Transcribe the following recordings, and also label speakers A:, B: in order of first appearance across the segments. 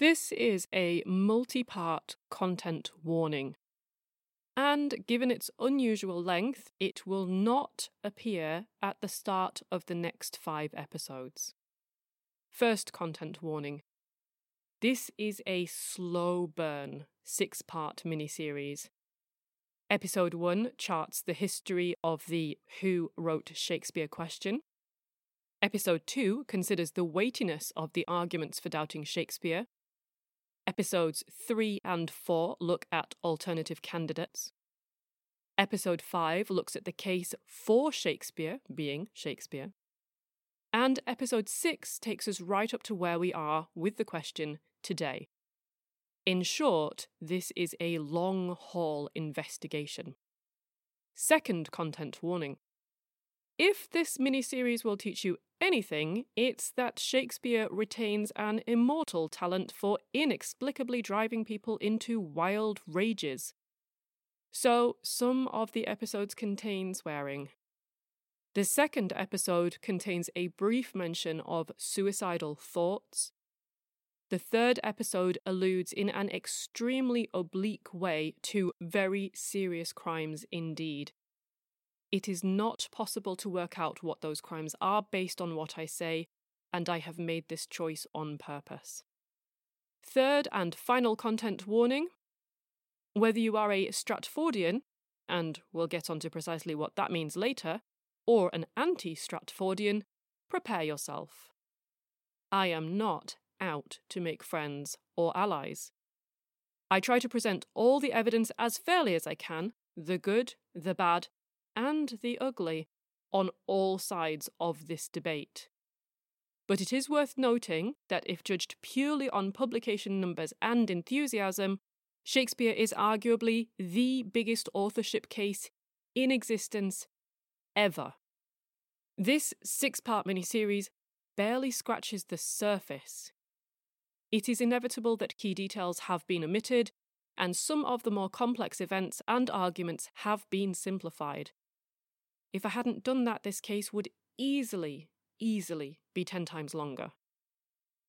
A: This is a multi part content warning. And given its unusual length, it will not appear at the start of the next five episodes. First content warning this is a slow burn six part miniseries. Episode 1 charts the history of the Who Wrote Shakespeare question. Episode 2 considers the weightiness of the arguments for doubting Shakespeare. Episodes 3 and 4 look at alternative candidates. Episode 5 looks at the case for Shakespeare, being Shakespeare. And episode 6 takes us right up to where we are with the question today. In short, this is a long haul investigation. Second content warning. If this miniseries will teach you anything, it's that Shakespeare retains an immortal talent for inexplicably driving people into wild rages. So, some of the episodes contain swearing. The second episode contains a brief mention of suicidal thoughts. The third episode alludes in an extremely oblique way to very serious crimes indeed. It is not possible to work out what those crimes are based on what I say, and I have made this choice on purpose. Third and final content warning whether you are a Stratfordian, and we'll get on to precisely what that means later, or an anti Stratfordian, prepare yourself. I am not out to make friends or allies. I try to present all the evidence as fairly as I can the good, the bad, and the ugly on all sides of this debate. But it is worth noting that if judged purely on publication numbers and enthusiasm, Shakespeare is arguably the biggest authorship case in existence ever. This six part miniseries barely scratches the surface. It is inevitable that key details have been omitted, and some of the more complex events and arguments have been simplified. If I hadn't done that, this case would easily, easily be 10 times longer.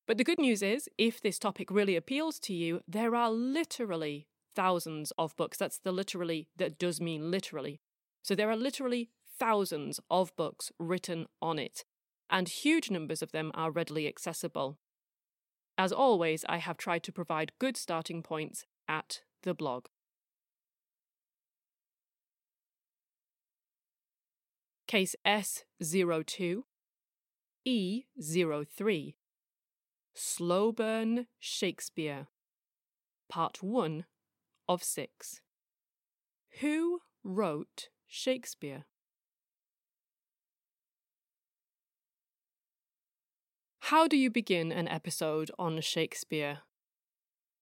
A: But the good news is, if this topic really appeals to you, there are literally thousands of books. That's the literally that does mean literally. So there are literally thousands of books written on it, and huge numbers of them are readily accessible. As always, I have tried to provide good starting points at the blog. Case S02, E03, Slowburn Shakespeare, Part 1 of 6. Who wrote Shakespeare? How do you begin an episode on Shakespeare?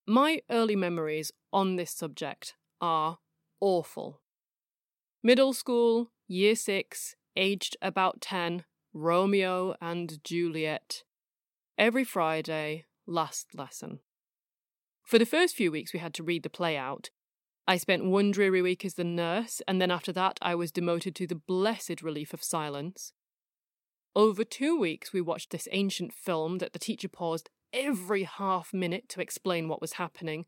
A: My early memories on this subject are awful. Middle school, year six, aged about 10, Romeo and Juliet. Every Friday, last lesson. For the first few weeks, we had to read the play out. I spent one dreary week as the nurse, and then after that, I was demoted to the blessed relief of silence. Over two weeks, we watched this ancient film that the teacher paused every half minute to explain what was happening.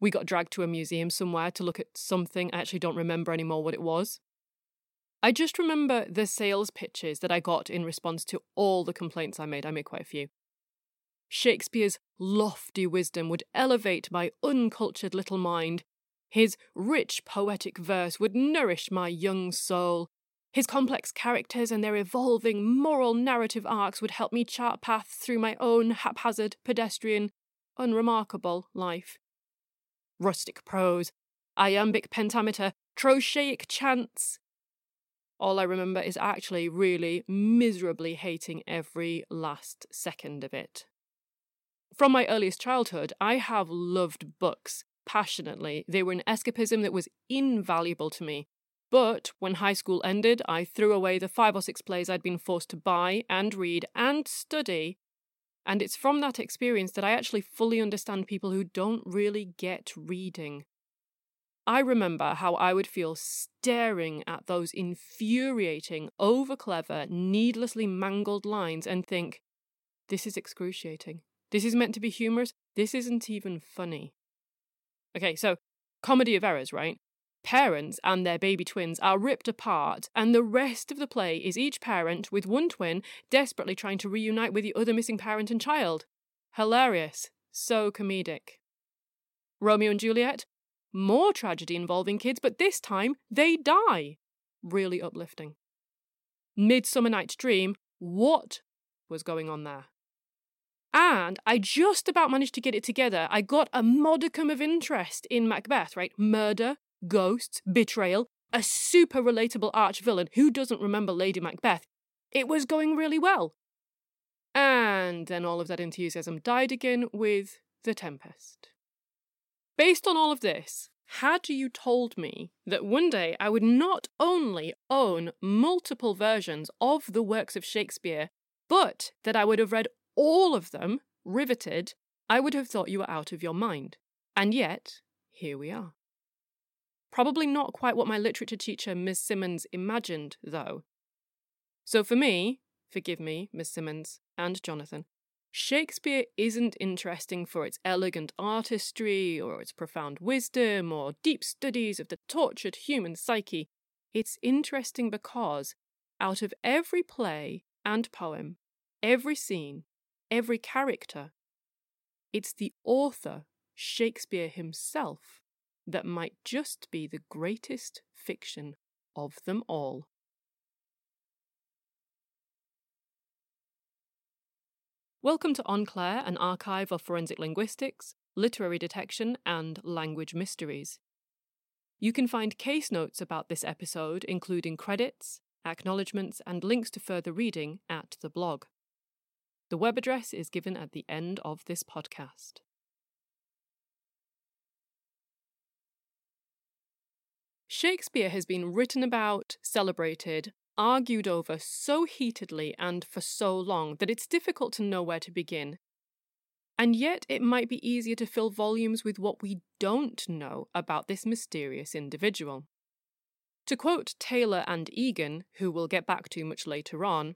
A: We got dragged to a museum somewhere to look at something. I actually don't remember anymore what it was. I just remember the sales pitches that I got in response to all the complaints I made. I made quite a few. Shakespeare's lofty wisdom would elevate my uncultured little mind. His rich poetic verse would nourish my young soul. His complex characters and their evolving moral narrative arcs would help me chart paths through my own haphazard, pedestrian, unremarkable life. Rustic prose, iambic pentameter, trochaic chants, all I remember is actually really miserably hating every last second of it. From my earliest childhood, I have loved books passionately. They were an escapism that was invaluable to me. But when high school ended, I threw away the five or six plays I'd been forced to buy and read and study. And it's from that experience that I actually fully understand people who don't really get reading. I remember how I would feel staring at those infuriating, over clever, needlessly mangled lines and think, this is excruciating. This is meant to be humorous. This isn't even funny. Okay, so comedy of errors, right? Parents and their baby twins are ripped apart, and the rest of the play is each parent with one twin desperately trying to reunite with the other missing parent and child. Hilarious. So comedic. Romeo and Juliet, more tragedy involving kids, but this time they die. Really uplifting. Midsummer Night's Dream, what was going on there? And I just about managed to get it together. I got a modicum of interest in Macbeth, right? Murder, ghosts, betrayal, a super relatable arch villain who doesn't remember Lady Macbeth. It was going really well. And then all of that enthusiasm died again with The Tempest. Based on all of this, had you told me that one day I would not only own multiple versions of the works of Shakespeare, but that I would have read all of them, riveted, I would have thought you were out of your mind. And yet, here we are. Probably not quite what my literature teacher, Miss Simmons, imagined, though. So for me, forgive me, Miss Simmons and Jonathan, Shakespeare isn't interesting for its elegant artistry or its profound wisdom or deep studies of the tortured human psyche. It's interesting because, out of every play and poem, every scene, every character, it's the author, Shakespeare himself, that might just be the greatest fiction of them all. Welcome to en clair, an archive of forensic linguistics, literary detection, and language mysteries. You can find case notes about this episode, including credits, acknowledgements, and links to further reading at the blog. The web address is given at the end of this podcast. Shakespeare has been written about, celebrated, argued over so heatedly and for so long that it's difficult to know where to begin. And yet, it might be easier to fill volumes with what we don't know about this mysterious individual. To quote Taylor and Egan, who we'll get back to much later on,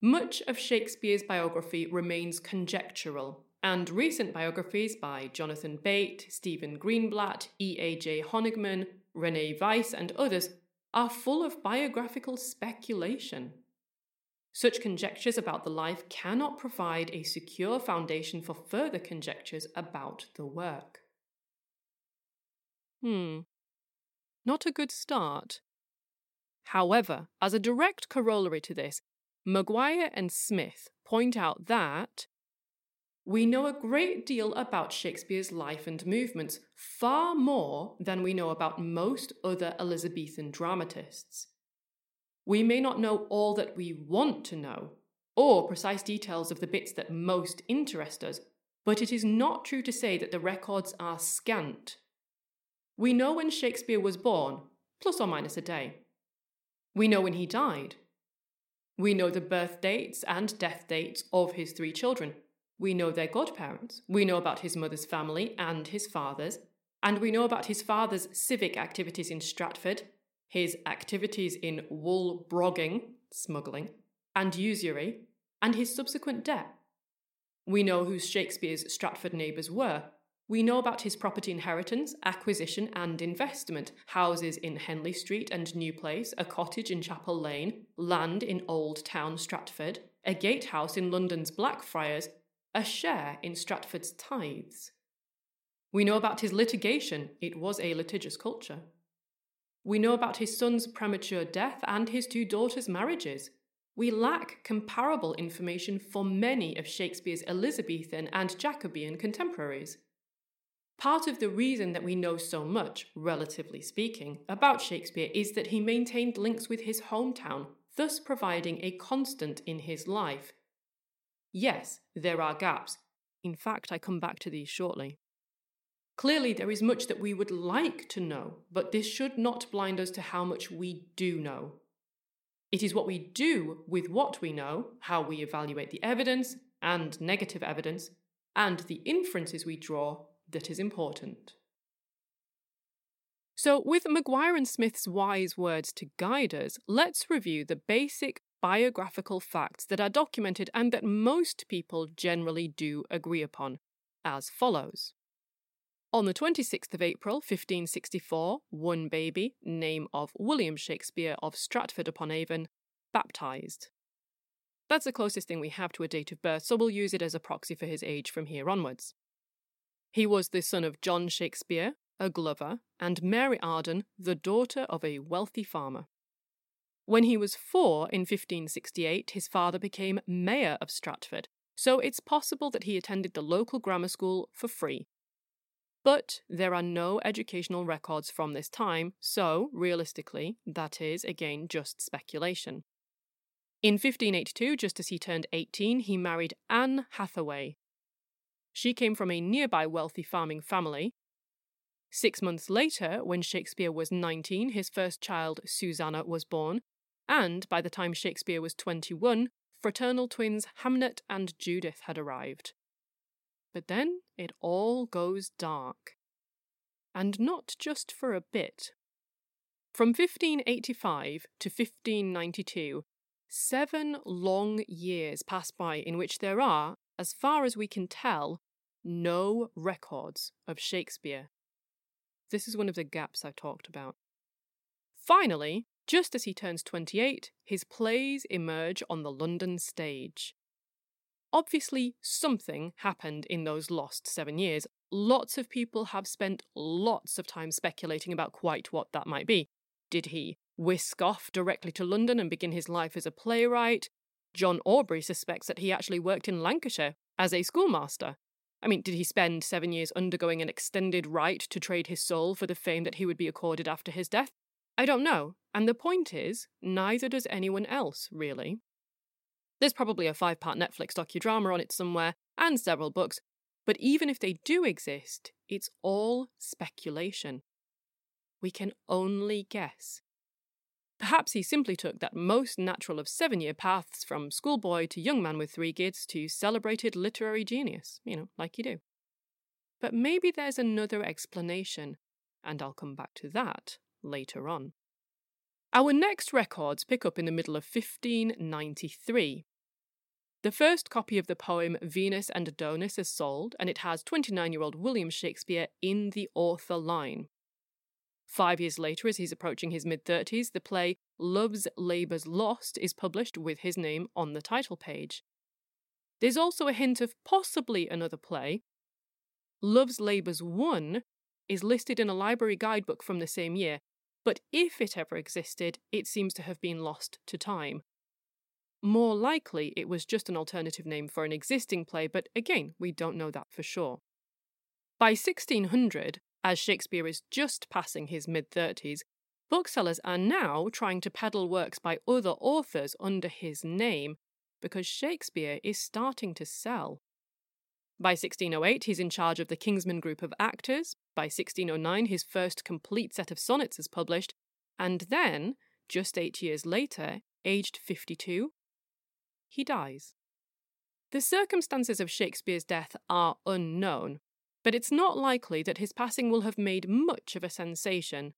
A: much of Shakespeare's biography remains conjectural, and recent biographies by Jonathan Bate, Stephen Greenblatt, E.A.J. Honigmann, Rene Weis, and others are full of biographical speculation. Such conjectures about the life cannot provide a secure foundation for further conjectures about the work. Hmm. Not a good start. However, as a direct corollary to this, Maguire and Smith point out that we know a great deal about Shakespeare's life and movements, far more than we know about most other Elizabethan dramatists. We may not know all that we want to know, or precise details of the bits that most interest us, but it is not true to say that the records are scant. We know when Shakespeare was born, plus or minus a day. We know when he died. We know the birth dates and death dates of his three children, we know their godparents. We know about his mother's family and his father's. And we know about his father's civic activities in Stratford, his activities in wool brogging, smuggling, and usury, and his subsequent death. We know who Shakespeare's Stratford neighbours were. We know about his property inheritance, acquisition, and investment houses in Henley Street and New Place, a cottage in Chapel Lane, land in Old Town Stratford, a gatehouse in London's Blackfriars, a share in Stratford's tithes. We know about his litigation, it was a litigious culture. We know about his son's premature death and his two daughters' marriages. We lack comparable information for many of Shakespeare's Elizabethan and Jacobean contemporaries. Part of the reason that we know so much, relatively speaking, about Shakespeare is that he maintained links with his hometown, thus providing a constant in his life, Yes, there are gaps. In fact, I come back to these shortly. Clearly, there is much that we would like to know, but this should not blind us to how much we do know. It is what we do with what we know, how we evaluate the evidence and negative evidence, and the inferences we draw that is important. So, with Maguire and Smith's wise words to guide us, let's review the basic biographical facts that are documented and that most people generally do agree upon, as follows. On the 26th of April, 1564, one baby, name of William Shakespeare of Stratford upon Avon, baptized. That's the closest thing we have to a date of birth, so we'll use it as a proxy for his age from here onwards. He was the son of John Shakespeare, a glover, and Mary Arden, the daughter of a wealthy farmer. When he was four in 1568, his father became mayor of Stratford, so it's possible that he attended the local grammar school for free. But there are no educational records from this time, so realistically, that is again just speculation. In 1582, just as he turned 18, he married Anne Hathaway. She came from a nearby wealthy farming family. Six months later, when Shakespeare was 19, his first child, Susanna, was born, and by the time Shakespeare was 21, fraternal twins Hamnet and Judith had arrived. But then it all goes dark. And not just for a bit. From 1585 to 1592, Seven long years pass by in which there are, as far as we can tell, no records of Shakespeare. This is one of the gaps I talked about. Finally, just as he turns 28, his plays emerge on the London stage. Obviously, something happened in those lost seven years. Lots of people have spent lots of time speculating about quite what that might be. Did he whisk off directly to London and begin his life as a playwright. John Aubrey suspects that he actually worked in Lancashire as a schoolmaster. I mean, did he spend seven years undergoing an extended rite to trade his soul for the fame that he would be accorded after his death? I don't know. And the point is, neither does anyone else, really. There's probably a five part Netflix docudrama on it somewhere, and several books, but even if they do exist, it's all speculation. We can only guess. Perhaps he simply took that most natural of seven year paths from schoolboy to young man with three kids to celebrated literary genius, you know, like you do. But maybe there's another explanation, and I'll come back to that later on. Our next records pick up in the middle of 1593. The first copy of the poem Venus and Adonis is sold, and it has 29 year old William Shakespeare in the author line. Five years later, as he's approaching his mid 30s, the play Love's Labour's Lost is published with his name on the title page. There's also a hint of possibly another play. Love's Labour's Won is listed in a library guidebook from the same year, but if it ever existed, it seems to have been lost to time. More likely, it was just an alternative name for an existing play, but again, we don't know that for sure. By 1600, as Shakespeare is just passing his mid 30s, booksellers are now trying to peddle works by other authors under his name because Shakespeare is starting to sell. By 1608, he's in charge of the King's Men group of actors. By 1609, his first complete set of sonnets is published. And then, just eight years later, aged 52, he dies. The circumstances of Shakespeare's death are unknown, but it's not likely that his passing will have made much of a sensation.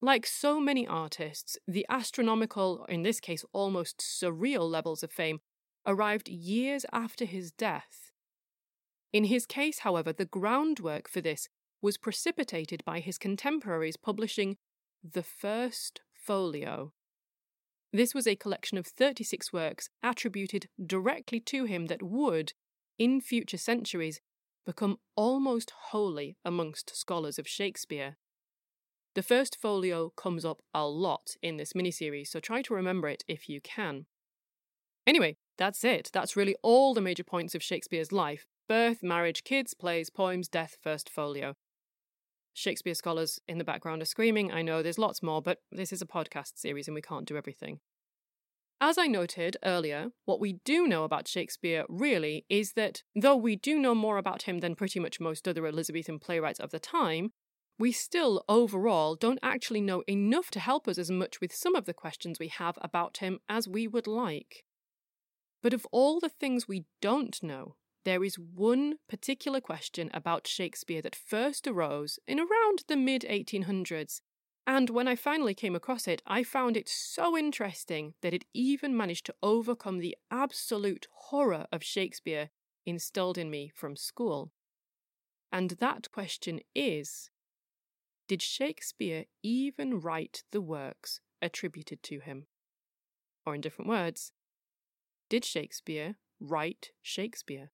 A: Like so many artists, the astronomical, in this case almost surreal levels of fame arrived years after his death. In his case, however, the groundwork for this was precipitated by his contemporaries publishing the First Folio. This was a collection of 36 works attributed directly to him that would, in future centuries, become almost holy amongst scholars of Shakespeare. The first folio comes up a lot in this miniseries, so try to remember it if you can. Anyway, that's it. That's really all the major points of Shakespeare's life birth, marriage, kids, plays, poems, death, first folio. Shakespeare scholars in the background are screaming. I know there's lots more, but this is a podcast series and we can't do everything. As I noted earlier, what we do know about Shakespeare really is that though we do know more about him than pretty much most other Elizabethan playwrights of the time, we still overall don't actually know enough to help us as much with some of the questions we have about him as we would like. But of all the things we don't know, there is one particular question about Shakespeare that first arose in around the mid 1800s And when I finally came across it, I found it so interesting that it even managed to overcome the absolute horror of Shakespeare instilled in me from school. And that question is Did Shakespeare even write the works attributed to him? Or, in different words, did Shakespeare write Shakespeare?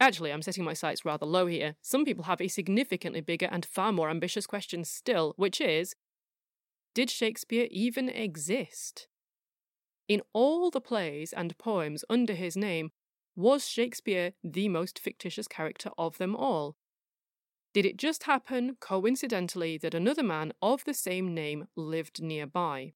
A: Actually, I'm setting my sights rather low here. Some people have a significantly bigger and far more ambitious question still, which is Did Shakespeare even exist? In all the plays and poems under his name, was Shakespeare the most fictitious character of them all? Did it just happen coincidentally that another man of the same name lived nearby?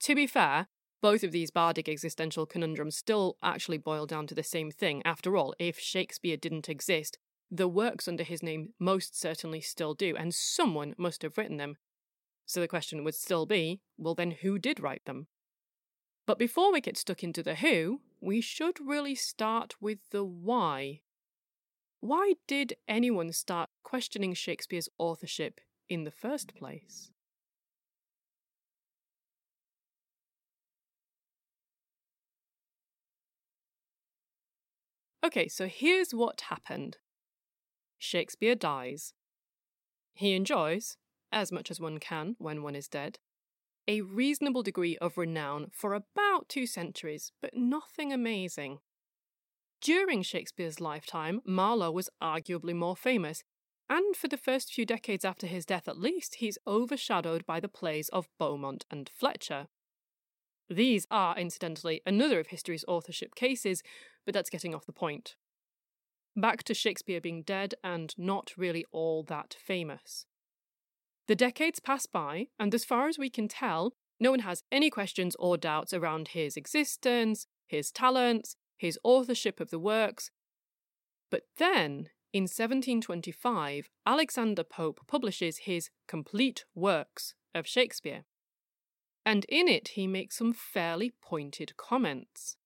A: To be fair, both of these bardic existential conundrums still actually boil down to the same thing. After all, if Shakespeare didn't exist, the works under his name most certainly still do, and someone must have written them. So the question would still be well, then who did write them? But before we get stuck into the who, we should really start with the why. Why did anyone start questioning Shakespeare's authorship in the first place? Okay, so here's what happened Shakespeare dies. He enjoys, as much as one can when one is dead, a reasonable degree of renown for about two centuries, but nothing amazing. During Shakespeare's lifetime, Marlowe was arguably more famous, and for the first few decades after his death at least, he's overshadowed by the plays of Beaumont and Fletcher. These are, incidentally, another of history's authorship cases, but that's getting off the point. Back to Shakespeare being dead and not really all that famous. The decades pass by, and as far as we can tell, no one has any questions or doubts around his existence, his talents, his authorship of the works. But then, in 1725, Alexander Pope publishes his Complete Works of Shakespeare and in it he makes some fairly pointed comments.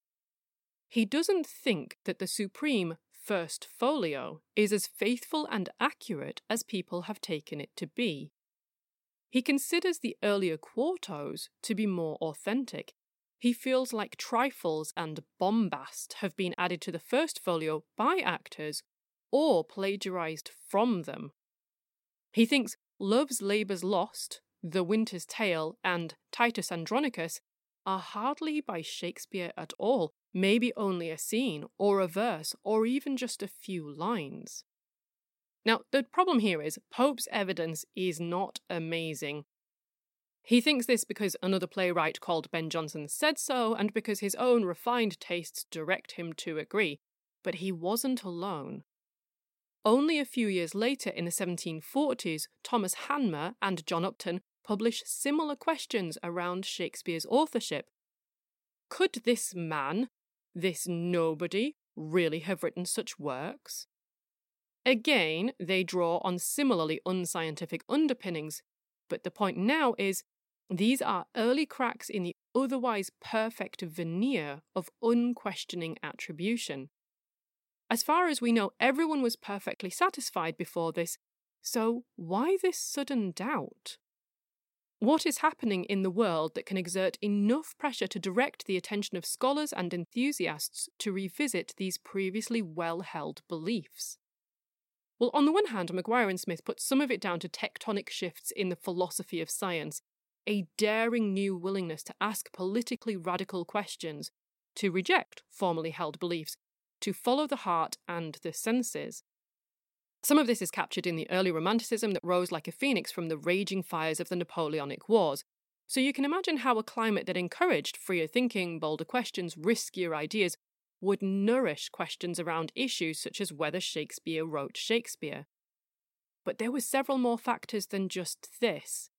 A: He doesn't think that the supreme First Folio is as faithful and accurate as people have taken it to be. He considers the earlier quartos to be more authentic. He feels like trifles and bombast have been added to the first folio by actors or plagiarized from them. He thinks Love's Labour's Lost the Winter's Tale, and Titus Andronicus are hardly by Shakespeare at all, maybe only a scene, or a verse, or even just a few lines. Now, the problem here is Pope's evidence is not amazing. He thinks this because another playwright called Ben Jonson said so, and because his own refined tastes direct him to agree. But he wasn't alone. Only a few years later, in the 1740s, Thomas Hanmer and John Upton publish similar questions around Shakespeare's authorship. Could this man, this nobody, really have written such works? Again, they draw on similarly unscientific underpinnings, but the point now is these are early cracks in the otherwise perfect veneer of unquestioning attribution. As far as we know, everyone was perfectly satisfied before this, so why this sudden doubt? What is happening in the world that can exert enough pressure to direct the attention of scholars and enthusiasts to revisit these previously well held beliefs? Well, on the one hand, Maguire and Smith put some of it down to tectonic shifts in the philosophy of science, a daring new willingness to ask politically radical questions, to reject formerly held beliefs, to follow the heart and the senses. Some of this is captured in the early Romanticism that rose like a phoenix from the raging fires of the Napoleonic Wars. So you can imagine how a climate that encouraged freer thinking, bolder questions, riskier ideas would nourish questions around issues such as whether Shakespeare wrote Shakespeare. But there were several more factors than just this.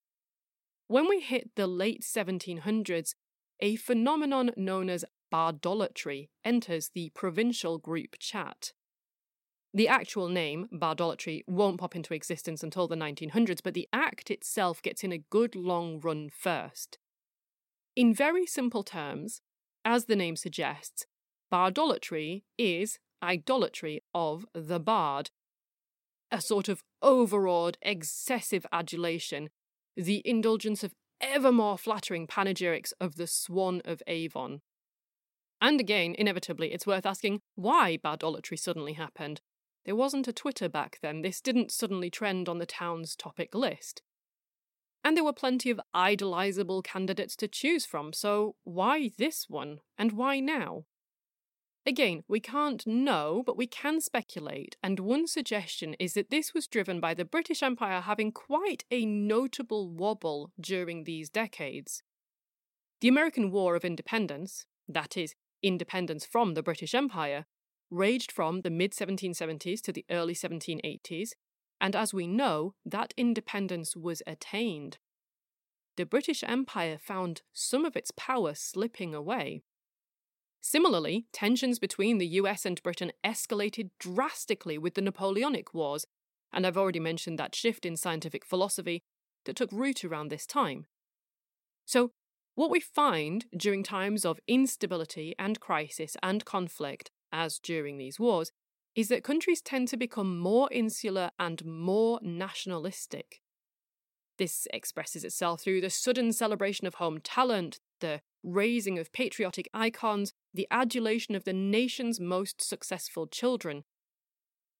A: When we hit the late 1700s, a phenomenon known as bardolatry enters the provincial group chat. The actual name, bardolatry, won't pop into existence until the 1900s, but the act itself gets in a good long run first. In very simple terms, as the name suggests, bardolatry is idolatry of the bard, a sort of overawed, excessive adulation, the indulgence of ever more flattering panegyrics of the Swan of Avon. And again, inevitably, it's worth asking why bardolatry suddenly happened. There wasn't a Twitter back then, this didn't suddenly trend on the town's topic list. And there were plenty of idolizable candidates to choose from, so why this one? And why now? Again, we can't know, but we can speculate, and one suggestion is that this was driven by the British Empire having quite a notable wobble during these decades. The American War of Independence, that is, independence from the British Empire, raged from the mid 1770s to the early 1780s, and as we know, that independence was attained. The British Empire found some of its power slipping away. Similarly, tensions between the US and Britain escalated drastically with the Napoleonic Wars, and I've already mentioned that shift in scientific philosophy that took root around this time. So, what we find during times of instability and crisis and conflict, as during these wars, is that countries tend to become more insular and more nationalistic. This expresses itself through the sudden celebration of home talent, the raising of patriotic icons, the adulation of the nation's most successful children.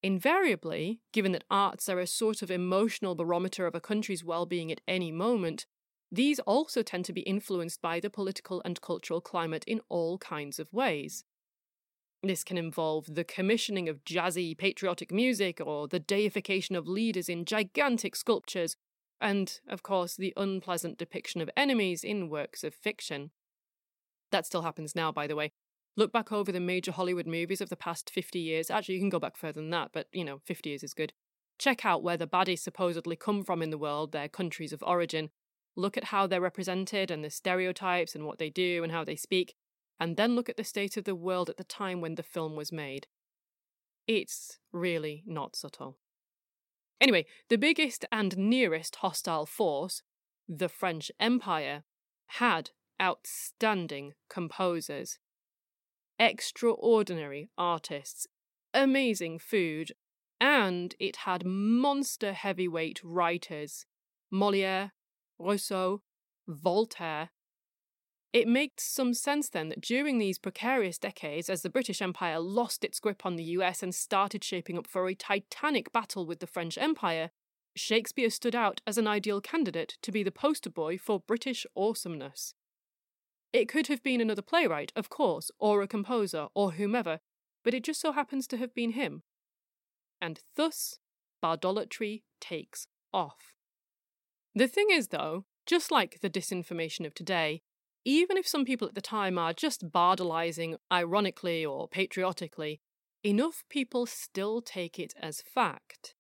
A: Invariably, given that arts are a sort of emotional barometer of a country's well being at any moment, these also tend to be influenced by the political and cultural climate in all kinds of ways. This can involve the commissioning of jazzy patriotic music or the deification of leaders in gigantic sculptures, and, of course, the unpleasant depiction of enemies in works of fiction. That still happens now, by the way. Look back over the major Hollywood movies of the past 50 years. Actually, you can go back further than that, but you know, 50 years is good. Check out where the baddies supposedly come from in the world, their countries of origin. Look at how they're represented and the stereotypes and what they do and how they speak, and then look at the state of the world at the time when the film was made. It's really not subtle. Anyway, the biggest and nearest hostile force, the French Empire, had outstanding composers, extraordinary artists, amazing food, and it had monster heavyweight writers Moliere, Rousseau, Voltaire. It makes some sense then that during these precarious decades, as the British Empire lost its grip on the US and started shaping up for a titanic battle with the French Empire, Shakespeare stood out as an ideal candidate to be the poster boy for British awesomeness. It could have been another playwright, of course, or a composer, or whomever, but it just so happens to have been him. And thus, bardolatry takes off. The thing is, though, just like the disinformation of today, even if some people at the time are just bardalizing ironically or patriotically, enough people still take it as fact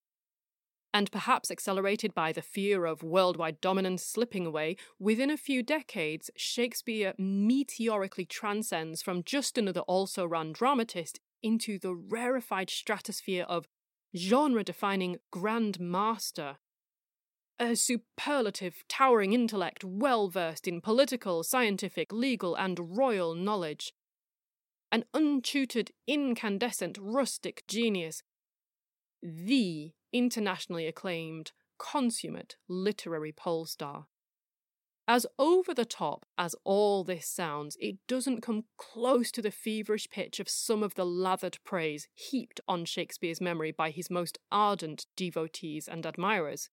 A: and perhaps accelerated by the fear of worldwide dominance slipping away, within a few decades, Shakespeare meteorically transcends from just another also ran dramatist into the rarefied stratosphere of genre defining Grand Master. A superlative, towering intellect, well versed in political, scientific, legal, and royal knowledge. An untutored, incandescent, rustic genius. The internationally acclaimed, consummate literary pole star. As over the top as all this sounds, it doesn't come close to the feverish pitch of some of the lathered praise heaped on Shakespeare's memory by his most ardent devotees and admirers.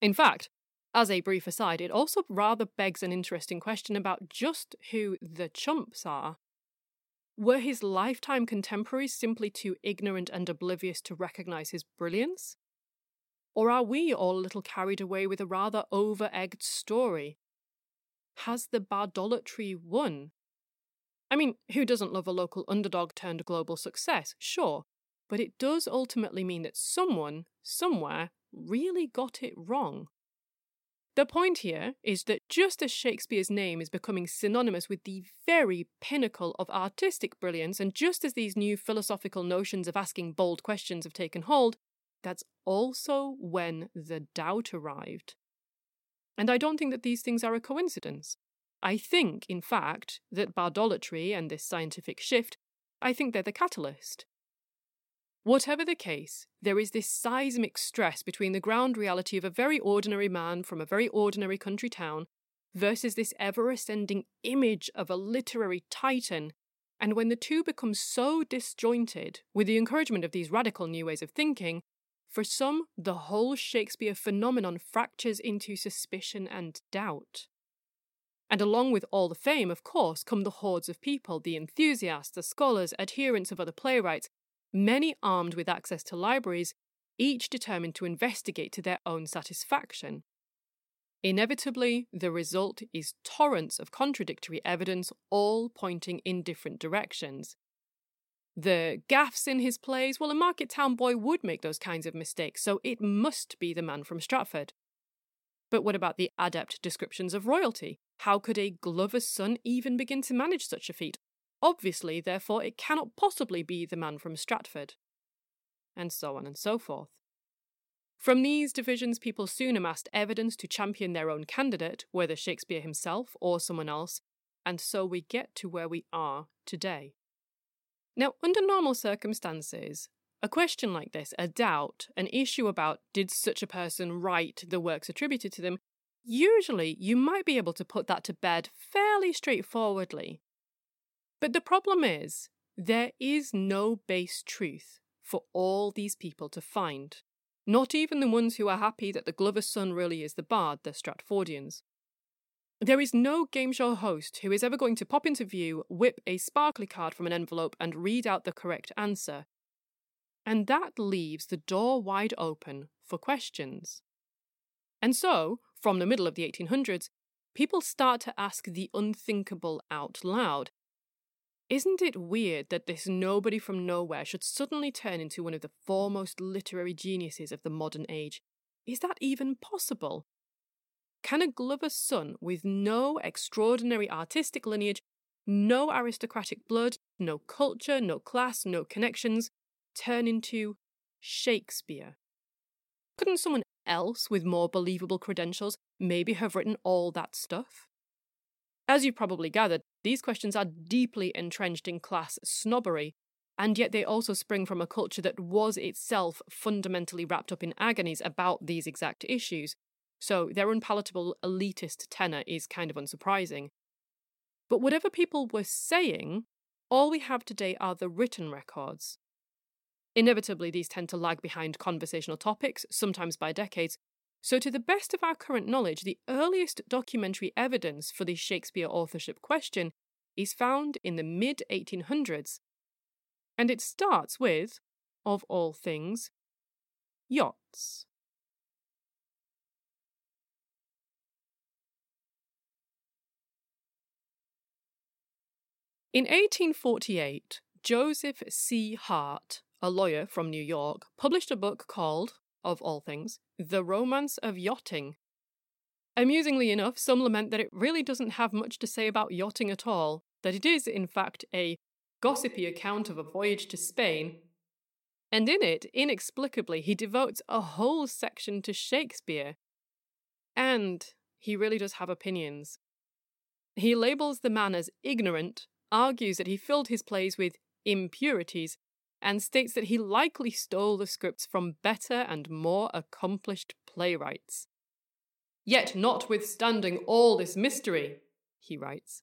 A: In fact, as a brief aside, it also rather begs an interesting question about just who the chumps are. Were his lifetime contemporaries simply too ignorant and oblivious to recognise his brilliance? Or are we all a little carried away with a rather over egged story? Has the bardolatry won? I mean, who doesn't love a local underdog turned global success? Sure, but it does ultimately mean that someone, somewhere, really got it wrong. The point here is that just as Shakespeare's name is becoming synonymous with the very pinnacle of artistic brilliance, and just as these new philosophical notions of asking bold questions have taken hold, that's also when the doubt arrived. And I don't think that these things are a coincidence. I think, in fact, that bardolatry and this scientific shift, I think they're the catalyst. Whatever the case, there is this seismic stress between the ground reality of a very ordinary man from a very ordinary country town versus this ever ascending image of a literary titan. And when the two become so disjointed, with the encouragement of these radical new ways of thinking, for some, the whole Shakespeare phenomenon fractures into suspicion and doubt. And along with all the fame, of course, come the hordes of people, the enthusiasts, the scholars, adherents of other playwrights, many armed with access to libraries, each determined to investigate to their own satisfaction. Inevitably, the result is torrents of contradictory evidence, all pointing in different directions. The gaffes in his plays, well, a market town boy would make those kinds of mistakes, so it must be the man from Stratford. But what about the adept descriptions of royalty? How could a Glover's son even begin to manage such a feat? Obviously, therefore, it cannot possibly be the man from Stratford. And so on and so forth. From these divisions, people soon amassed evidence to champion their own candidate, whether Shakespeare himself or someone else, and so we get to where we are today. Now, under normal circumstances, a question like this, a doubt, an issue about did such a person write the works attributed to them, usually you might be able to put that to bed fairly straightforwardly. But the problem is, there is no base truth for all these people to find. Not even the ones who are happy that the Glover's son really is the bard, the Stratfordians. There is no game show host who is ever going to pop into view, whip a sparkly card from an envelope, and read out the correct answer. And that leaves the door wide open for questions. And so, from the middle of the 1800s, people start to ask the unthinkable out loud isn't it weird that this nobody from nowhere should suddenly turn into one of the foremost literary geniuses of the modern age? Is that even possible? Can a Glover's son with no extraordinary artistic lineage, no aristocratic blood, no culture, no class, no connections, turn into Shakespeare? Couldn't someone else with more believable credentials maybe have written all that stuff? As you probably gathered, these questions are deeply entrenched in class snobbery, and yet they also spring from a culture that was itself fundamentally wrapped up in agonies about these exact issues, so their unpalatable elitist tenor is kind of unsurprising. But whatever people were saying, all we have today are the written records. Inevitably, these tend to lag behind conversational topics, sometimes by decades, so, to the best of our current knowledge, the earliest documentary evidence for the Shakespeare authorship question is found in the mid 1800s. And it starts with, of all things, yachts. In 1848, Joseph C. Hart, a lawyer from New York, published a book called of all things, The Romance of Yachting. Amusingly enough, some lament that it really doesn't have much to say about yachting at all, that it is, in fact, a gossipy account of a voyage to Spain. And in it, inexplicably, he devotes a whole section to Shakespeare. And he really does have opinions. He labels the man as ignorant, argues that he filled his plays with impurities, and states that he likely stole the scripts from better and more accomplished playwrights. Yet, notwithstanding all this mystery, he writes,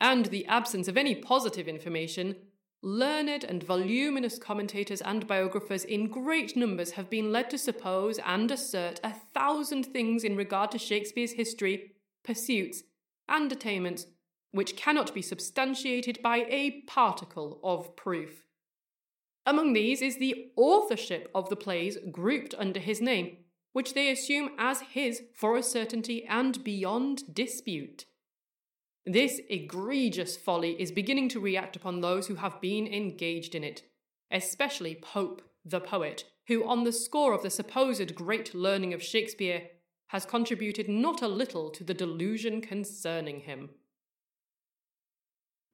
A: and the absence of any positive information, learned and voluminous commentators and biographers in great numbers have been led to suppose and assert a thousand things in regard to Shakespeare's history, pursuits, and attainments, which cannot be substantiated by a particle of proof. Among these is the authorship of the plays grouped under his name, which they assume as his for a certainty and beyond dispute. This egregious folly is beginning to react upon those who have been engaged in it, especially Pope the poet, who, on the score of the supposed great learning of Shakespeare, has contributed not a little to the delusion concerning him.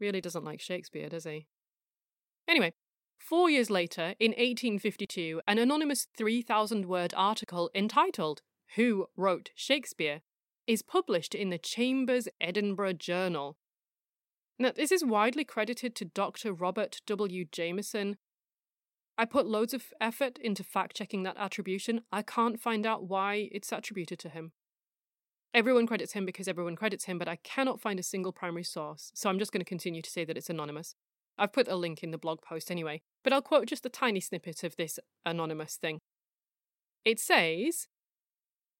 A: Really doesn't like Shakespeare, does he? Anyway, Four years later, in 1852, an anonymous 3,000 word article entitled Who Wrote Shakespeare is published in the Chambers Edinburgh Journal. Now, this is widely credited to Dr. Robert W. Jameson. I put loads of effort into fact checking that attribution. I can't find out why it's attributed to him. Everyone credits him because everyone credits him, but I cannot find a single primary source, so I'm just going to continue to say that it's anonymous. I've put a link in the blog post anyway, but I'll quote just a tiny snippet of this anonymous thing. It says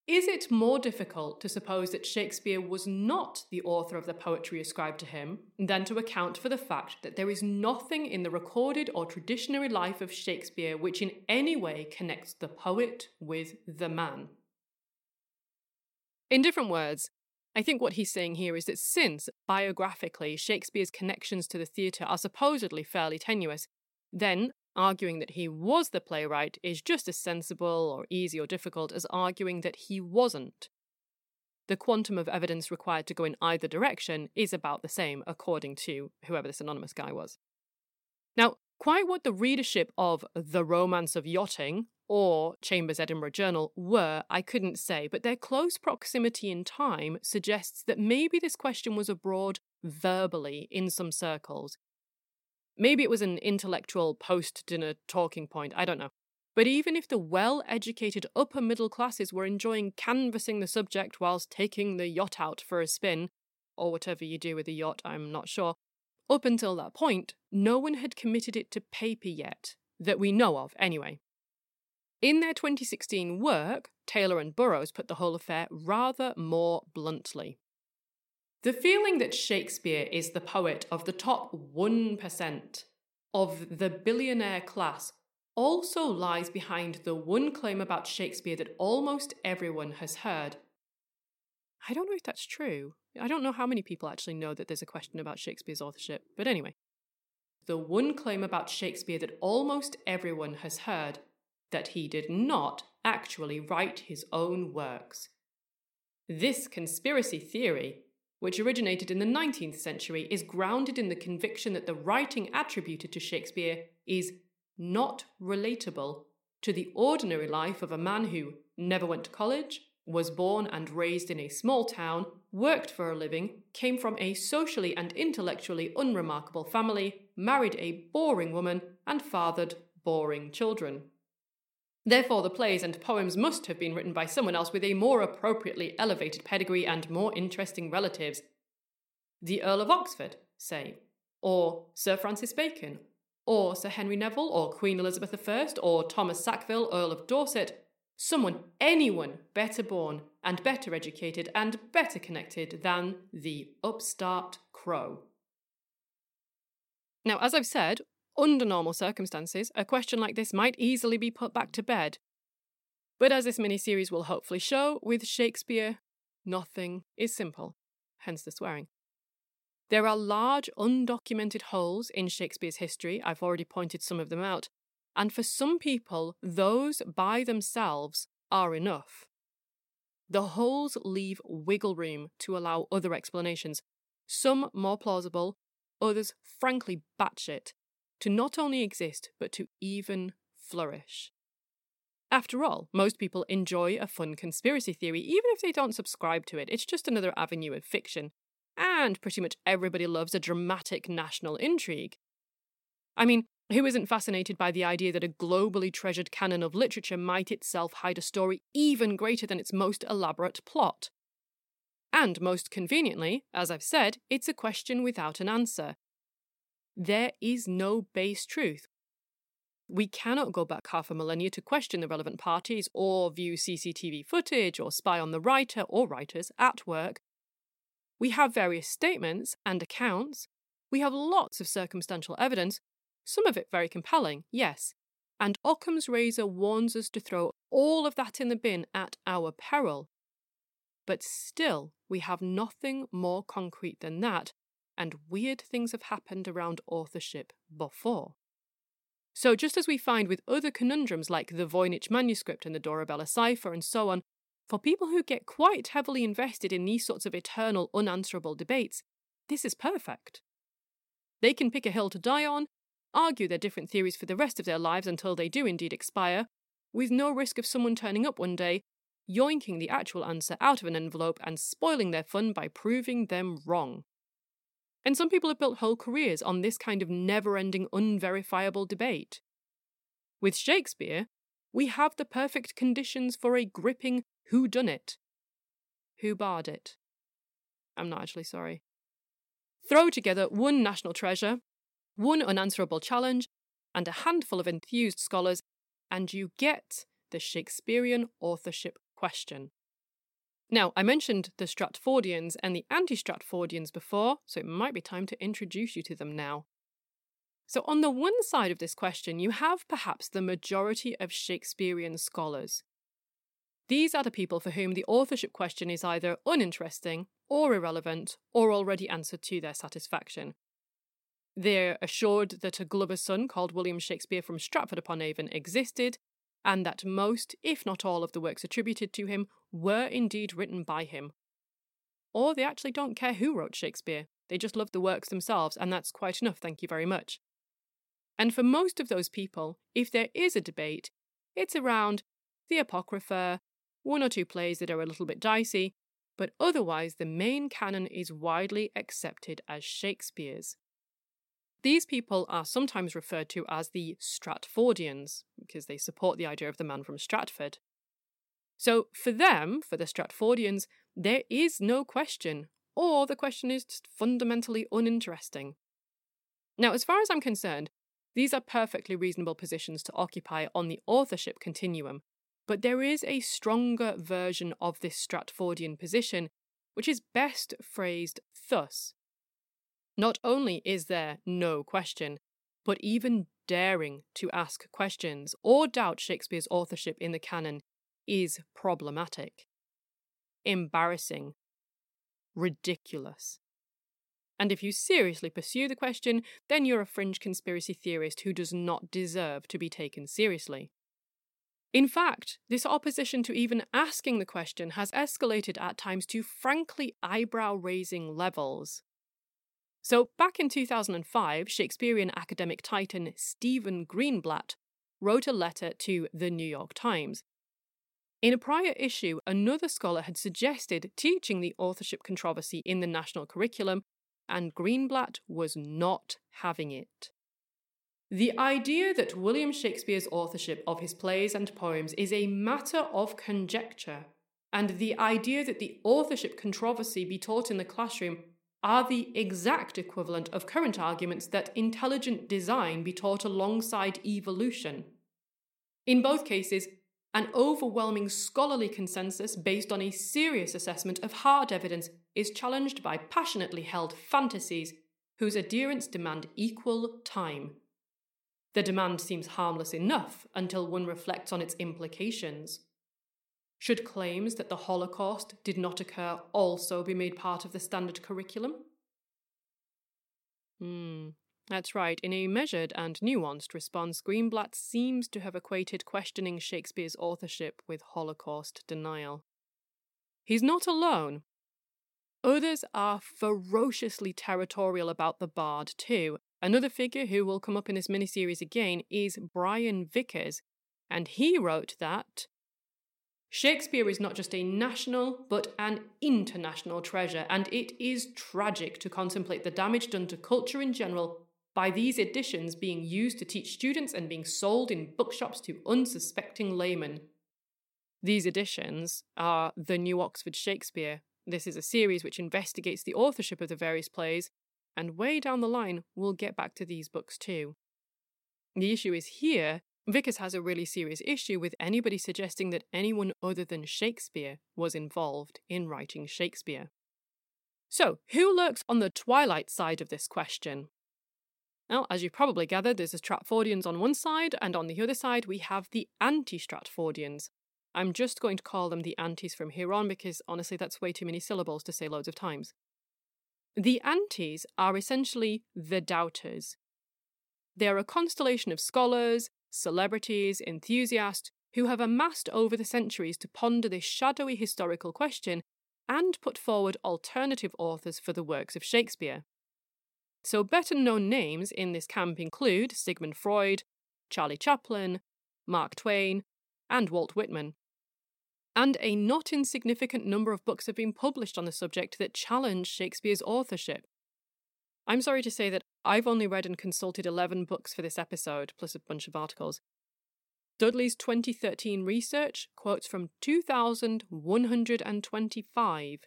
A: Is it more difficult to suppose that Shakespeare was not the author of the poetry ascribed to him than to account for the fact that there is nothing in the recorded or traditionary life of Shakespeare which in any way connects the poet with the man? In different words, I think what he's saying here is that since, biographically, Shakespeare's connections to the theatre are supposedly fairly tenuous, then arguing that he was the playwright is just as sensible or easy or difficult as arguing that he wasn't. The quantum of evidence required to go in either direction is about the same, according to whoever this anonymous guy was. Now, quite what the readership of The Romance of Yachting or Chambers' Edinburgh Journal were, I couldn't say, but their close proximity in time suggests that maybe this question was abroad verbally in some circles. Maybe it was an intellectual post dinner talking point, I don't know. But even if the well educated upper middle classes were enjoying canvassing the subject whilst taking the yacht out for a spin, or whatever you do with a yacht, I'm not sure, up until that point, no one had committed it to paper yet, that we know of anyway. In their 2016 work, Taylor and Bourus put the whole affair rather more bluntly. The feeling that Shakespeare is the poet of the top 1% of the billionaire class also lies behind the one claim about Shakespeare that almost everyone has heard. I don't know if that's true. I don't know how many people actually know that there's a question about Shakespeare's authorship, but anyway. The one claim about Shakespeare that almost everyone has heard that he did not actually write his own works. This conspiracy theory, which originated in the 19th century, is grounded in the conviction that the writing attributed to Shakespeare is not relatable to the ordinary life of a man who never went to college, was born and raised in a small town, worked for a living, came from a socially and intellectually unremarkable family, married a boring woman, and fathered boring children. Therefore, the plays and poems must have been written by someone else with a more appropriately elevated pedigree and more interesting relatives. The Earl of Oxford, say, or Sir Francis Bacon, or Sir Henry Neville, or Queen Elizabeth I, or Thomas Sackville, Earl of Dorset. Someone, anyone better born and better educated and better connected than the upstart crow. Now, as I've said, under normal circumstances, a question like this might easily be put back to bed. But as this mini-series will hopefully show, with Shakespeare, nothing is simple, hence the swearing. There are large undocumented holes in Shakespeare's history, I've already pointed some of them out, and for some people, those by themselves are enough. The holes leave wiggle room to allow other explanations, some more plausible, others frankly batshit, to not only exist, but to even flourish. After all, most people enjoy a fun conspiracy theory, even if they don't subscribe to it. It's just another avenue of fiction. And pretty much everybody loves a dramatic national intrigue. I mean, who isn't fascinated by the idea that a globally treasured canon of literature might itself hide a story even greater than its most elaborate plot? And most conveniently, as I've said, it's a question without an answer. There is no base truth. We cannot go back half a millennia to question the relevant parties or view CCTV footage or spy on the writer or writers at work. We have various statements and accounts. We have lots of circumstantial evidence, some of it very compelling, yes. And Occam's razor warns us to throw all of that in the bin at our peril. But still, we have nothing more concrete than that and weird things have happened around authorship before. So, just as we find with other conundrums like the Voynich manuscript and the Dorabella cipher and so on, for people who get quite heavily invested in these sorts of eternal, unanswerable debates, this is perfect. They can pick a hill to die on, argue their different theories for the rest of their lives until they do indeed expire, with no risk of someone turning up one day, yoinking the actual answer out of an envelope and spoiling their fun by proving them wrong. And some people have built whole careers on this kind of never ending, unverifiable debate. With Shakespeare, we have the perfect conditions for a gripping who done it. Who bard it? I'm not actually sorry. Throw together one national treasure, one unanswerable challenge, and a handful of enthused scholars, and you get the Shakespearean authorship question. Now, I mentioned the Stratfordians and the anti Stratfordians before, so it might be time to introduce you to them now. So, on the one side of this question, you have perhaps the majority of Shakespearean scholars. These are the people for whom the authorship question is either uninteresting or irrelevant or already answered to their satisfaction. They're assured that a Glover's son called William Shakespeare from Stratford upon Avon existed, and that most, if not all, of the works attributed to him were indeed written by him. Or they actually don't care who wrote Shakespeare, they just love the works themselves, and that's quite enough, thank you very much. And for most of those people, if there is a debate, it's around the Apocrypha, one or two plays that are a little bit dicey, but otherwise the main canon is widely accepted as Shakespeare's. These people are sometimes referred to as the Stratfordians, because they support the idea of the man from Stratford. So, for them, for the Stratfordians, there is no question, or the question is just fundamentally uninteresting. Now, as far as I'm concerned, these are perfectly reasonable positions to occupy on the authorship continuum, but there is a stronger version of this Stratfordian position, which is best phrased thus Not only is there no question, but even daring to ask questions or doubt Shakespeare's authorship in the canon is problematic, embarrassing, ridiculous. And if you seriously pursue the question, then you're a fringe conspiracy theorist who does not deserve to be taken seriously. In fact, this opposition to even asking the question has escalated at times to frankly eyebrow raising levels. So, back in 2005, Shakespearean academic titan Stephen Greenblatt wrote a letter to the New York Times in a prior issue, another scholar had suggested teaching the authorship controversy in the national curriculum, and Greenblatt was not having it. The idea that William Shakespeare's authorship of his plays and poems is a matter of conjecture, and the idea that the authorship controversy be taught in the classroom are the exact equivalent of current arguments that intelligent design be taught alongside evolution. In both cases, an overwhelming scholarly consensus based on a serious assessment of hard evidence is challenged by passionately held fantasies whose adherents demand equal time. The demand seems harmless enough until one reflects on its implications. Should claims that the Holocaust did not occur also be made part of the standard curriculum? Hmm, that's right. In a measured and nuanced response, Greenblatt seems to have equated questioning Shakespeare's authorship with Holocaust denial. He's not alone. Others are ferociously territorial about the bard, too. Another figure who will come up in this miniseries again is Brian Vickers, and he wrote that Shakespeare is not just a national, but an international treasure, and it is tragic to contemplate the damage done to culture in general by these editions being used to teach students and being sold in bookshops to unsuspecting laymen. These editions are The New Oxford Shakespeare. This is a series which investigates the authorship of the various plays, and way down the line, we'll get back to these books too. The issue is here, Vickers has a really serious issue with anybody suggesting that anyone other than Shakespeare was involved in writing Shakespeare. So, who lurks on the twilight side of this question? Now, as you've probably gathered, there's the Stratfordians on one side, and on the other side, we have the anti Stratfordians. I'm just going to call them the antis from here on because honestly, that's way too many syllables to say loads of times. The antis are essentially the doubters. They are a constellation of scholars, celebrities, enthusiasts who have amassed over the centuries to ponder this shadowy historical question and put forward alternative authors for the works of Shakespeare. So, better known names in this camp include Sigmund Freud, Charlie Chaplin, Mark Twain, and Walt Whitman. And a not insignificant number of books have been published on the subject that challenge Shakespeare's authorship. I'm sorry to say that I've only read and consulted 11 books for this episode, plus a bunch of articles. Dudley's 2013 research quotes from 2,125.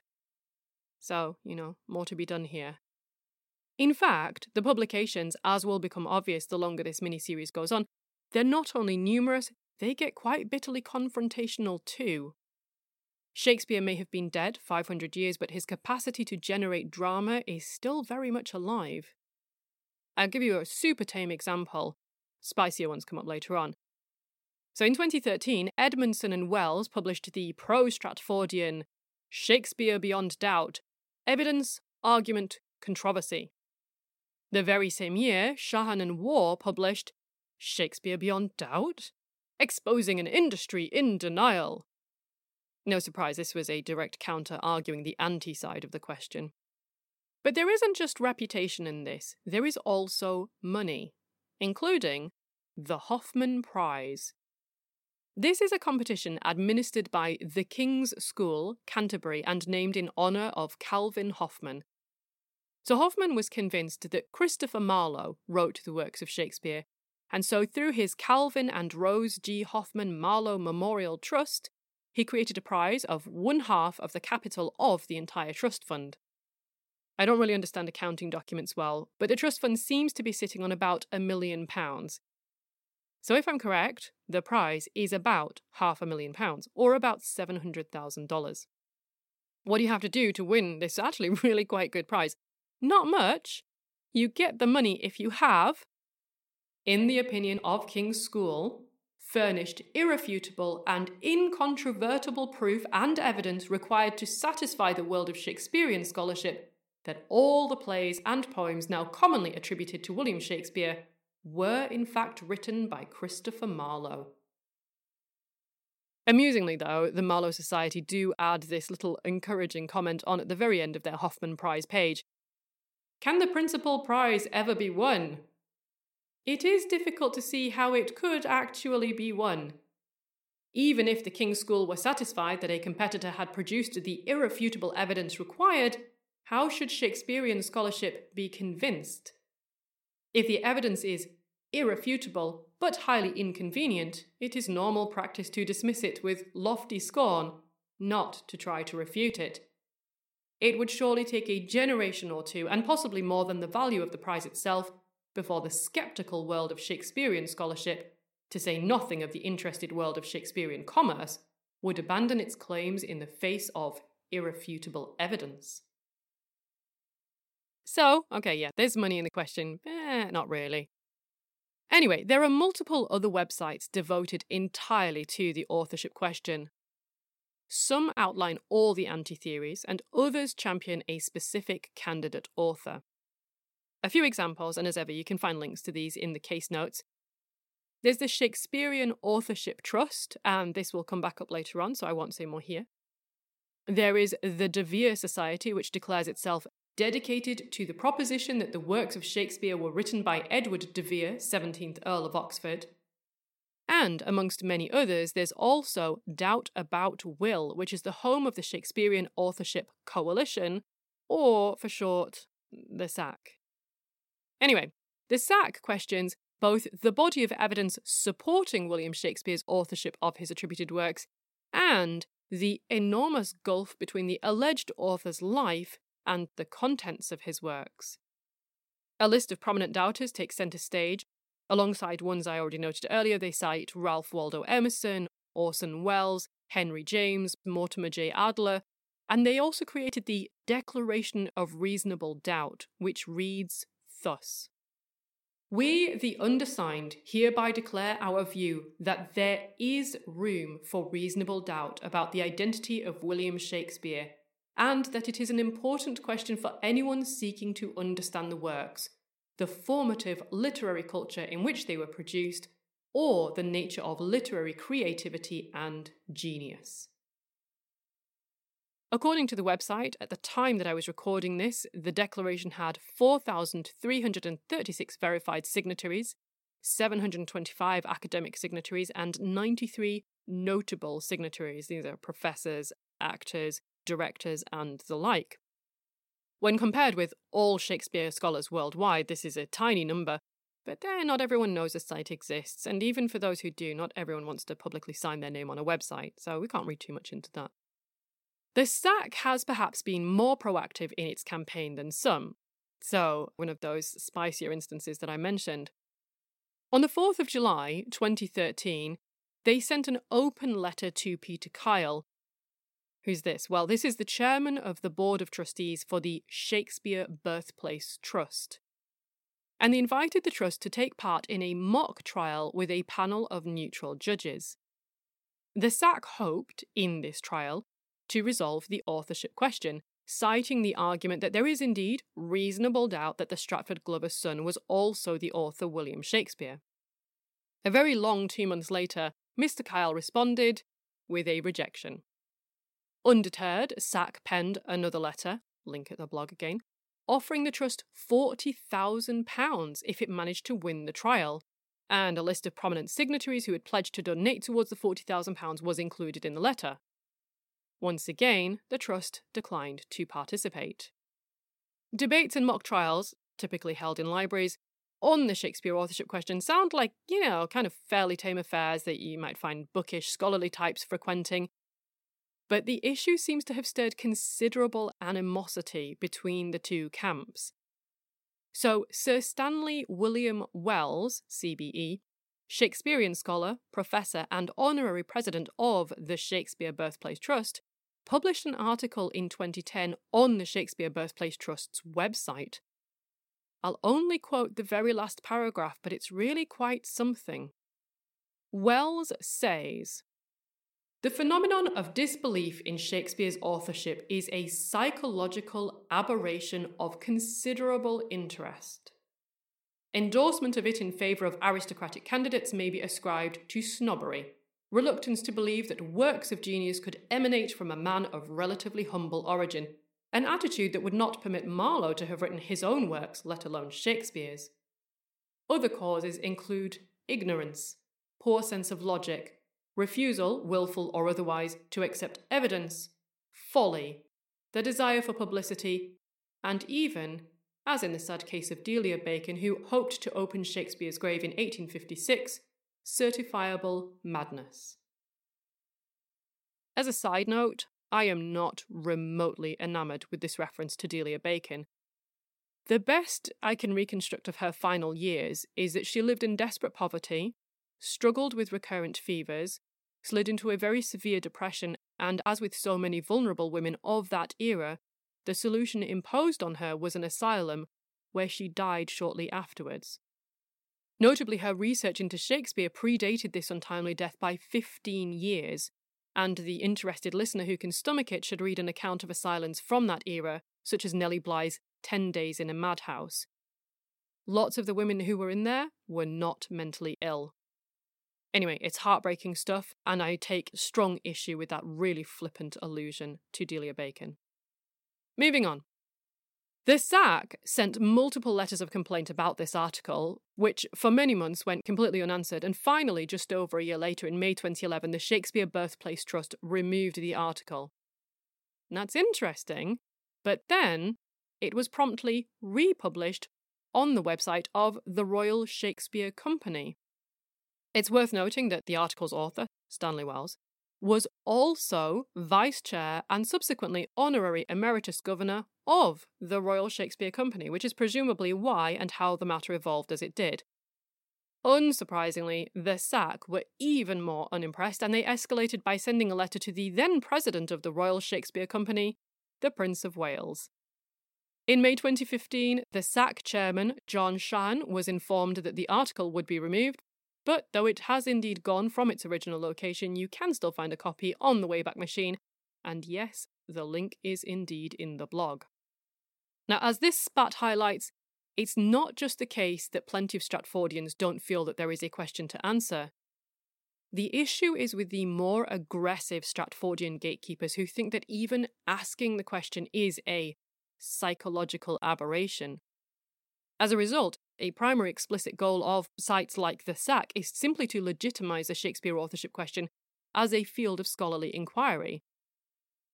A: So, you know, more to be done here. In fact, the publications, as will become obvious the longer this mini-series goes on, they're not only numerous, they get quite bitterly confrontational too. Shakespeare may have been dead 500 years, but his capacity to generate drama is still very much alive. I'll give you a super tame example. Spicier ones come up later on. So in 2013, Edmondson and Wells published the pro Stratfordian Shakespeare Beyond Doubt Evidence, Argument, Controversy. The very same year, Shahan and Waugh published Shakespeare Beyond Doubt Exposing an Industry in Denial. No surprise, this was a direct counter arguing the anti side of the question. But there isn't just reputation in this, there is also money, including the Hoffman Prize. This is a competition administered by the King's School, Canterbury, and named in honour of Calvin Hoffman. So Hoffman was convinced that Christopher Marlowe wrote the works of Shakespeare, and so through his Calvin and Rose G. Hoffman Marlowe Memorial Trust, he created a prize of one half of the capital of the entire trust fund. I don't really understand accounting documents well, but the trust fund seems to be sitting on about a million pounds. So, if I'm correct, the prize is about half a million pounds, or about $700,000. What do you have to do to win this actually really quite good prize? Not much. You get the money if you have, in the opinion of King's School, furnished irrefutable and incontrovertible proof and evidence required to satisfy the world of Shakespearean scholarship that all the plays and poems now commonly attributed to William Shakespeare were in fact written by Christopher Marlowe. Amusingly, though, the Marlowe Society do add this little encouraging comment on at the very end of their Hoffman Prize page. Can the principal prize ever be won? it is difficult to see how it could actually be won. Even if the King's School were satisfied that a competitor had produced the irrefutable evidence required, how should Shakespearean scholarship be convinced? If the evidence is irrefutable but highly inconvenient, it is normal practice to dismiss it with lofty scorn, not to try to refute it. It would surely take a generation or two, and possibly more than the value of the prize itself, before the sceptical world of Shakespearean scholarship, to say nothing of the interested world of Shakespearean commerce, would abandon its claims in the face of irrefutable evidence. So, okay, yeah, there's money in the question. Eh, not really. Anyway, there are multiple other websites devoted entirely to the authorship question. Some outline all the anti theories, and others champion a specific candidate author. A few examples, and as ever, you can find links to these in the case notes. There's the Shakespearean Authorship Trust, and this will come back up later on, so I won't say more here. There is the De Vere Society, which declares itself dedicated to the proposition that the works of Shakespeare were written by Edward de Vere, 17th Earl of Oxford. And amongst many others, there's also Doubt About Will, which is the home of the Shakespearean Authorship Coalition, or for short, the SAC. Anyway, the SAC questions both the body of evidence supporting William Shakespeare's authorship of his attributed works and the enormous gulf between the alleged author's life and the contents of his works. A list of prominent doubters takes centre stage. Alongside ones I already noted earlier, they cite Ralph Waldo Emerson, Orson Welles, Henry James, Mortimer J. Adler, and they also created the Declaration of Reasonable Doubt, which reads thus We, the undersigned, hereby declare our view that there is room for reasonable doubt about the identity of William Shakespeare, and that it is an important question for anyone seeking to understand the works, the formative literary culture in which they were produced, or the nature of literary creativity and genius. According to the website, at the time that I was recording this, the declaration had 4,336 verified signatories, 725 academic signatories, and 93 notable signatories. These are professors, actors, directors, and the like. When compared with all Shakespeare scholars worldwide, this is a tiny number, But then not everyone knows the site exists, and even for those who do, not everyone wants to publicly sign their name on a website, so we can't read too much into that. The SAC has perhaps been more proactive in its campaign than some. So, one of those spicier instances that I mentioned. On the 4th of July 2013, they sent an open letter to Peter Kyle. Who's this? Well, this is the chairman of the Board of Trustees for the Shakespeare Birthplace Trust. And they invited the trust to take part in a mock trial with a panel of neutral judges. The SAC hoped, in this trial, to resolve the authorship question, citing the argument that there is indeed reasonable doubt that the Stratford Glover's son was also the author William Shakespeare. A very long two months later, Mr. Kyle responded with a rejection. Undeterred, SAC penned another letter, link at the blog again, offering the trust £40,000 if it managed to win the trial, and a list of prominent signatories who had pledged to donate towards the £40,000 was included in the letter. Once again, the Trust declined to participate. Debates and mock trials, typically held in libraries, on the Shakespeare authorship question sound like, you know, kind of fairly tame affairs that you might find bookish scholarly types frequenting. But the issue seems to have stirred considerable animosity between the two camps. So, Sir Stanley William Wells, CBE, Shakespearean scholar, professor, and honorary president of the Shakespeare Birthplace Trust, published an article in 2010 on the Shakespeare Birthplace Trust's website. I'll only quote the very last paragraph, but it's really quite something. Wells says The phenomenon of disbelief in Shakespeare's authorship is a psychological aberration of considerable interest. Endorsement of it in favour of aristocratic candidates may be ascribed to snobbery reluctance to believe that works of genius could emanate from a man of relatively humble origin, an attitude that would not permit Marlowe to have written his own works, let alone Shakespeare's. Other causes include ignorance, poor sense of logic, refusal, wilful or otherwise, to accept evidence, folly, the desire for publicity, and even, as in the sad case of Delia Bacon, who hoped to open Shakespeare's grave in 1856, certifiable madness. As a side note, I am not remotely enamoured with this reference to Delia Bacon. The best I can reconstruct of her final years is that she lived in desperate poverty, struggled with recurrent fevers, slid into a very severe depression, and as with so many vulnerable women of that era, the solution imposed on her was an asylum where she died shortly afterwards. Notably, her research into Shakespeare predated this untimely death by 15 years, and the interested listener who can stomach it should read an account of asylums from that era, such as Nellie Bly's Ten Days in a Madhouse. Lots of the women who were in there were not mentally ill. Anyway, it's heartbreaking stuff, and I take strong issue with that really flippant allusion to Delia Bacon. Moving on. The SAC sent multiple letters of complaint about this article, which for many months went completely unanswered, and finally, just over a year later, in May 2011, the Shakespeare Birthplace Trust removed the article. And that's interesting, but then it was promptly republished on the website of the Royal Shakespeare Company. It's worth noting that the article's author, Stanley Wells, was also vice chair and subsequently honorary emeritus governor of the Royal Shakespeare Company, which is presumably why and how the matter evolved as it did. Unsurprisingly, the SAC were even more unimpressed and they escalated by sending a letter to the then president of the Royal Shakespeare Company, the Prince of Wales. In May 2015, the SAC chairman, John Shahan, was informed that the article would be removed but though it has indeed gone from its original location, you can still find a copy on the Wayback Machine, and yes, the link is indeed in the blog. Now, as this spat highlights, it's not just the case that plenty of Stratfordians don't feel that there is a question to answer. The issue is with the more aggressive Stratfordian gatekeepers who think that even asking the question is a psychological aberration. As a result, a primary explicit goal of sites like the SAC is simply to legitimise the Shakespeare authorship question as a field of scholarly inquiry.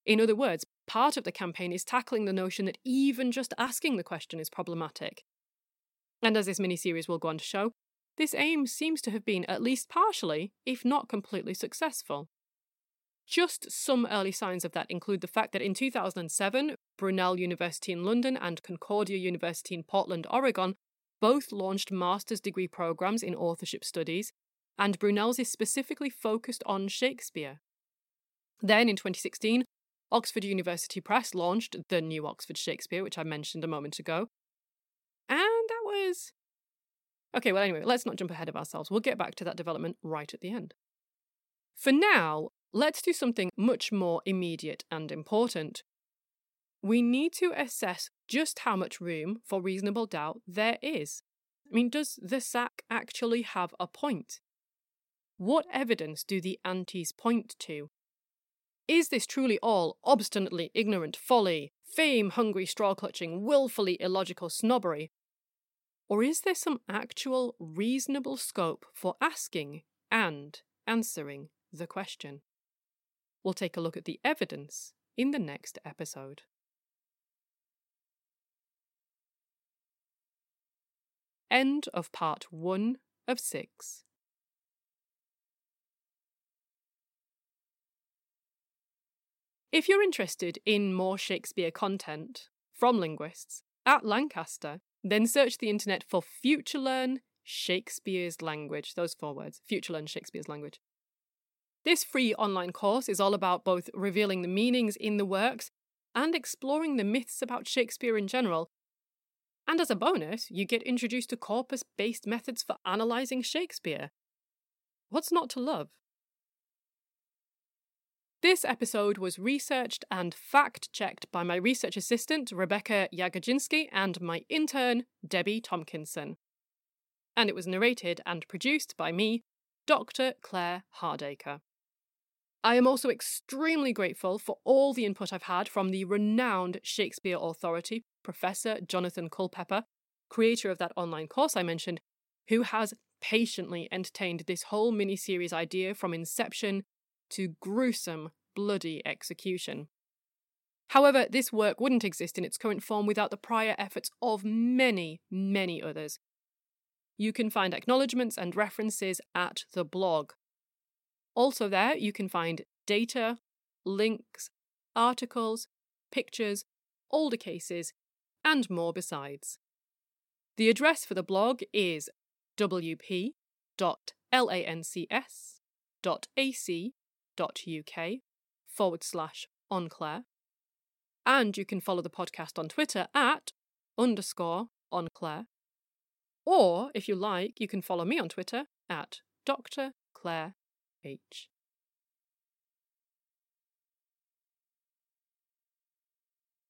A: In other words, part of the campaign is tackling the notion that even just asking the question is problematic. And as this miniseries will go on to show, this aim seems to have been at least partially, if not completely successful. Just some early signs of that include the fact that in 2007, Brunel University in London and Concordia University in Portland, Oregon, both launched master's degree programs in authorship studies, and Brunel's is specifically focused on Shakespeare. Then in 2016, Oxford University Press launched the New Oxford Shakespeare, which I mentioned a moment ago. And that was. Okay, well, anyway, let's not jump ahead of ourselves. We'll get back to that development right at the end. For now, let's do something much more immediate and important. We need to assess just how much room for reasonable doubt there is. I mean, does the SAC actually have a point? What evidence do the antis point to? Is this truly all obstinately ignorant folly, fame hungry straw clutching, wilfully illogical snobbery? Or is there some actual reasonable scope for asking and answering the question? We'll take a look at the evidence in the next episode. End of part one of six. If you're interested in more Shakespeare content from linguists at Lancaster, then search the internet for FutureLearn Shakespeare's Language. Those four words FutureLearn Shakespeare's Language. This free online course is all about both revealing the meanings in the works and exploring the myths about Shakespeare in general. And as a bonus, you get introduced to corpus based methods for analysing Shakespeare. What's not to love? This episode was researched and fact checked by my research assistant, Rebecca Jagodzinski, and my intern, Debbie Tompkinson. And it was narrated and produced by me, Dr. Claire Hardaker. I am also extremely grateful for all the input I've had from the renowned Shakespeare authority, Professor Jonathan Culpeper, creator of that online course I mentioned, who has patiently entertained this whole mini series idea from inception to gruesome, bloody execution. However, this work wouldn't exist in its current form without the prior efforts of many, many others. You can find acknowledgements and references at the blog. Also, there you can find data, links, articles, pictures, older cases, and more besides. The address for the blog is wp.lancs.ac uk forward slash enclair. And you can follow the podcast on Twitter at underscore enclair. Or, if you like, you can follow me on Twitter at Dr. Claire H.